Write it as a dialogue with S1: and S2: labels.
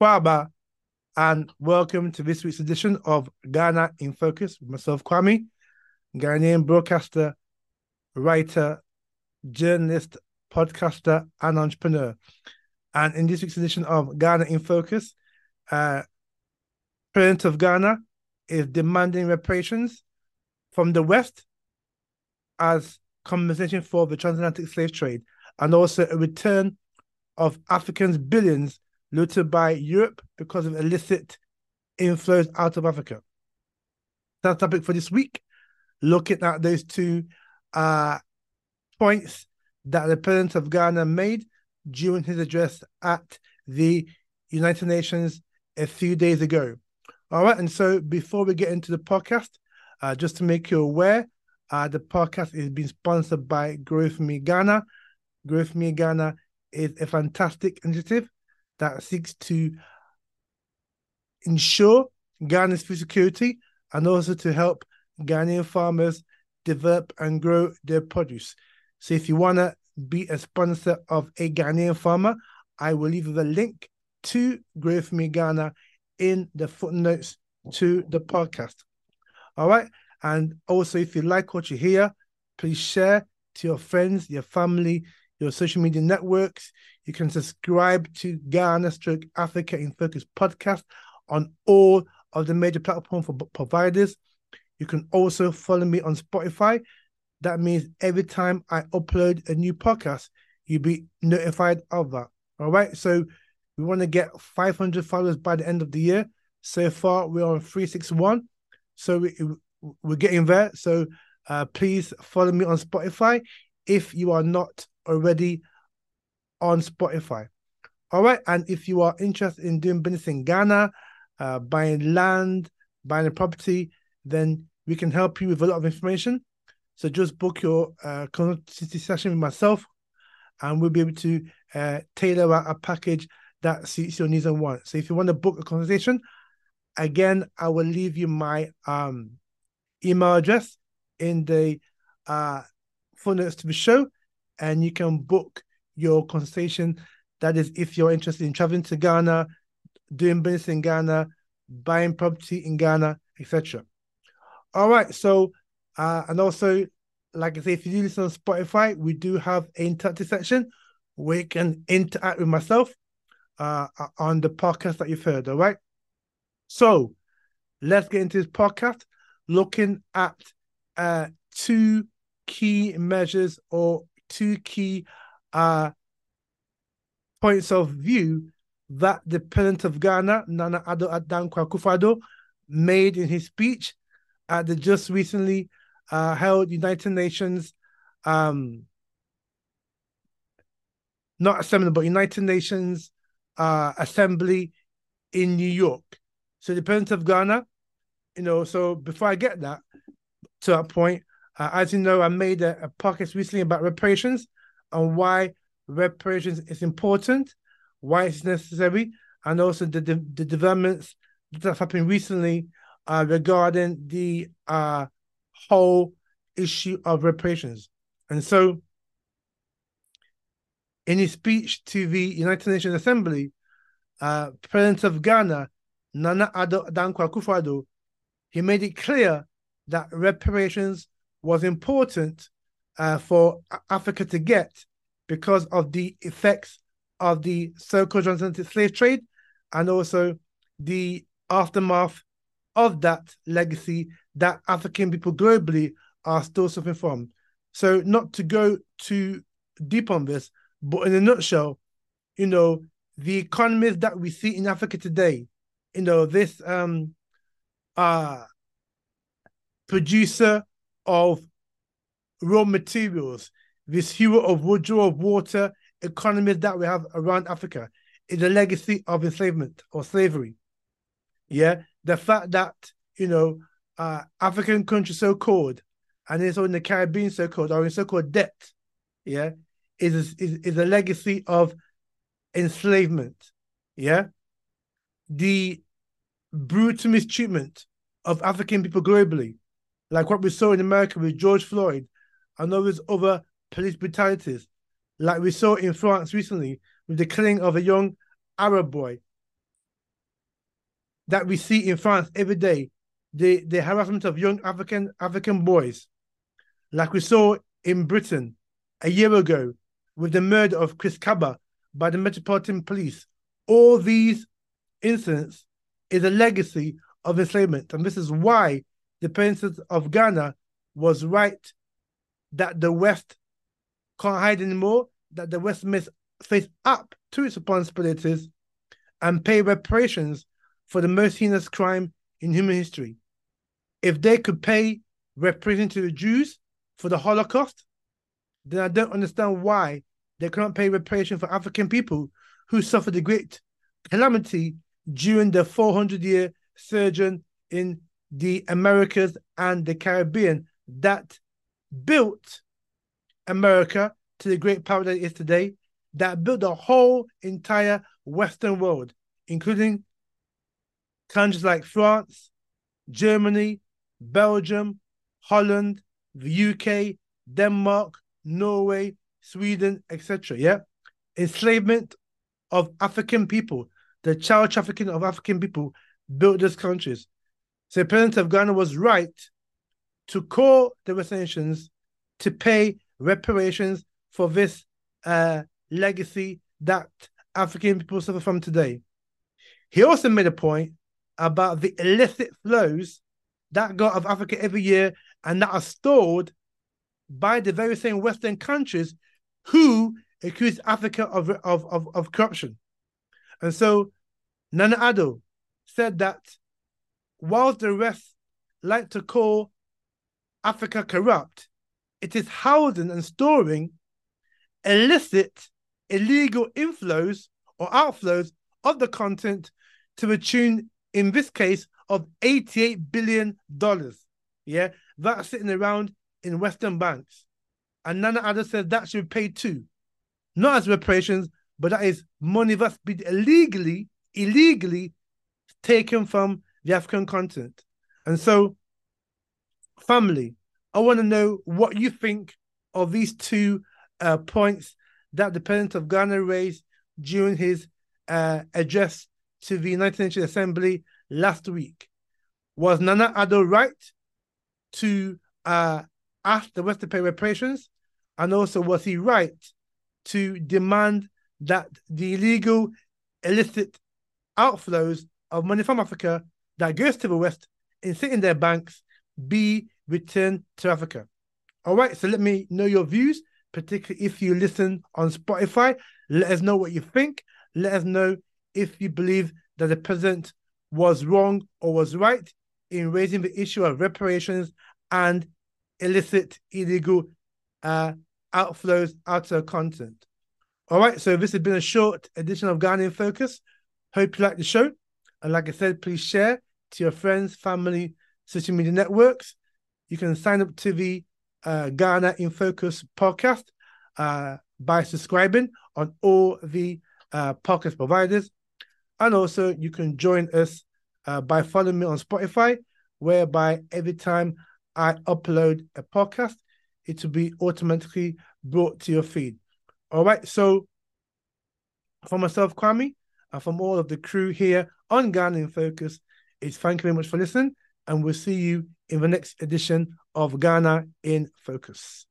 S1: Kwaba, and welcome to this week's edition of Ghana in Focus with myself, Kwame, Ghanaian broadcaster, writer, journalist, podcaster, and entrepreneur. And in this week's edition of Ghana in Focus, uh, President of Ghana is demanding reparations from the West as compensation for the transatlantic slave trade and also a return of Africans' billions looted by Europe because of illicit inflows out of Africa. That's the topic for this week, looking at those two uh, points that the President of Ghana made during his address at the United Nations a few days ago. All right, and so before we get into the podcast, uh, just to make you aware, uh, the podcast is being sponsored by Grow For Me Ghana. Grow For Me Ghana is a fantastic initiative that seeks to ensure Ghana's food security and also to help Ghanaian farmers develop and grow their produce. So if you want to be a sponsor of a Ghanaian farmer, I will leave the link to Grow For Me Ghana in the footnotes to the podcast. All right. And also, if you like what you hear, please share to your friends, your family, your social media networks. You can subscribe to Ghana Stroke Africa in Focus podcast on all of the major platform for providers. You can also follow me on Spotify. That means every time I upload a new podcast, you'll be notified of that. All right. So we want to get 500 followers by the end of the year. So far, we're on 361. So we, we're getting there. So uh, please follow me on Spotify if you are not already on Spotify. All right. And if you are interested in doing business in Ghana, uh, buying land, buying a property, then we can help you with a lot of information. So just book your uh, session with myself, and we'll be able to uh, tailor a package that suits your needs and wants. So if you want to book a consultation, again, I will leave you my um, email address in the uh, footnotes to the show, and you can book your consultation. That is, if you're interested in traveling to Ghana, doing business in Ghana, buying property in Ghana, etc. All right, so uh, and also, like I say, if you do listen on Spotify, we do have an interactive section where you can interact with myself uh, on the podcast that you've heard. All right, so let's get into this podcast, looking at uh, two key measures or two key uh, points of view that the president of Ghana, Nana Addo Dankwa Akufo-Addo, made in his speech at the just recently uh, held United Nations, um, not assembly, but United Nations uh, Assembly in New York. So the president of Ghana, you know, so before I get that to that point, uh, as you know, I made a, a podcast recently about reparations and why reparations is important, why it's necessary, and also the the, the developments that have happened recently uh, regarding the uh, whole issue of reparations. And so, in his speech to the United Nations Assembly, uh, President of Ghana, Nana Addo Dankwa Akufo-Addo, he made it clear that reparations was important uh, for Africa to get because of the effects of the so-called transatlantic slave trade and also the aftermath of that legacy that African people globally are still suffering from. So, not to go too deep on this, but in a nutshell, you know, the economies that we see in Africa today, you know, this um uh producer of raw materials, this hero of wood, draw of water economies that we have around Africa is a legacy of enslavement or slavery. Yeah, the fact that you know uh, African countries so called, and it's in the Caribbean so called, or in so called debt, yeah, is, is is a legacy of enslavement. Yeah, the brutal mistreatment of African people globally, like what we saw in America with George Floyd, and all these other police brutalities, like we saw in France recently with the killing of a young Arab boy. that we see in France every day, the, the harassment of young African African boys, like we saw in Britain a year ago with the murder of Chris Kaba by the Metropolitan Police. All these incidents is a legacy of enslavement. And this is why the President of Ghana was right that the West can't hide anymore, that the West must face up to its responsibilities and pay reparations for the most heinous crime in human history. If they could pay reparations to the Jews for the Holocaust, then I don't understand why they cannot pay reparation for African people who suffered a great calamity during the 400 year sojourn in the Americas and the Caribbean that built America to the great power that it is today, that built the whole entire Western world, including countries like France, Germany, Belgium, Holland, the UK, Denmark, Norway, Sweden, etc. Yeah, enslavement of African people, the child trafficking of African people built these countries. So the president of Ghana was right to call the West Nations to pay reparations for this uh, legacy that African people suffer from today. He also made a point about the illicit flows that go out of Africa every year and that are stored by the very same Western countries who accuse Africa of, of, of, of corruption. And so Nana Addo said that whilst the rest like to call Africa corrupt, it is housing and storing illicit, illegal inflows or outflows of the content to a tune, in this case, of $88 billion. Yeah, that's sitting around in Western banks. And Nana Addo says that should be paid too. Not as reparations, but that is money that's been illegally, illegally taken from the African continent. And so, family, I want to know what you think of these two uh, points that the President of Ghana raised during his uh, address to the United Nations Assembly last week. Was Nana Addo right to uh, ask the West to pay reparations? And also, was he right to demand that the illegal, illicit outflows of money from Africa that goes to the West and sit in their banks be returned to Africa? All right, so let me know your views, particularly if you listen on Spotify. Let us know what you think. Let us know if you believe that the president was wrong or was right in raising the issue of reparations and illicit, illegal uh, outflows out of content. All right, so this has been a short edition of Ghana in Focus. Hope you like the show. And like I said, please share to your friends, family, social media networks. You can sign up to the uh, Ghana in Focus podcast uh, by subscribing on all the uh, podcast providers. And also, you can join us uh, by following me on Spotify, whereby every time I upload a podcast, it will be automatically brought to your feed. All right. So, for myself, Kwame, and from all of the crew here on Ghana in Focus, it's thank you very much for listening, and we'll see you in the next edition of Ghana in Focus.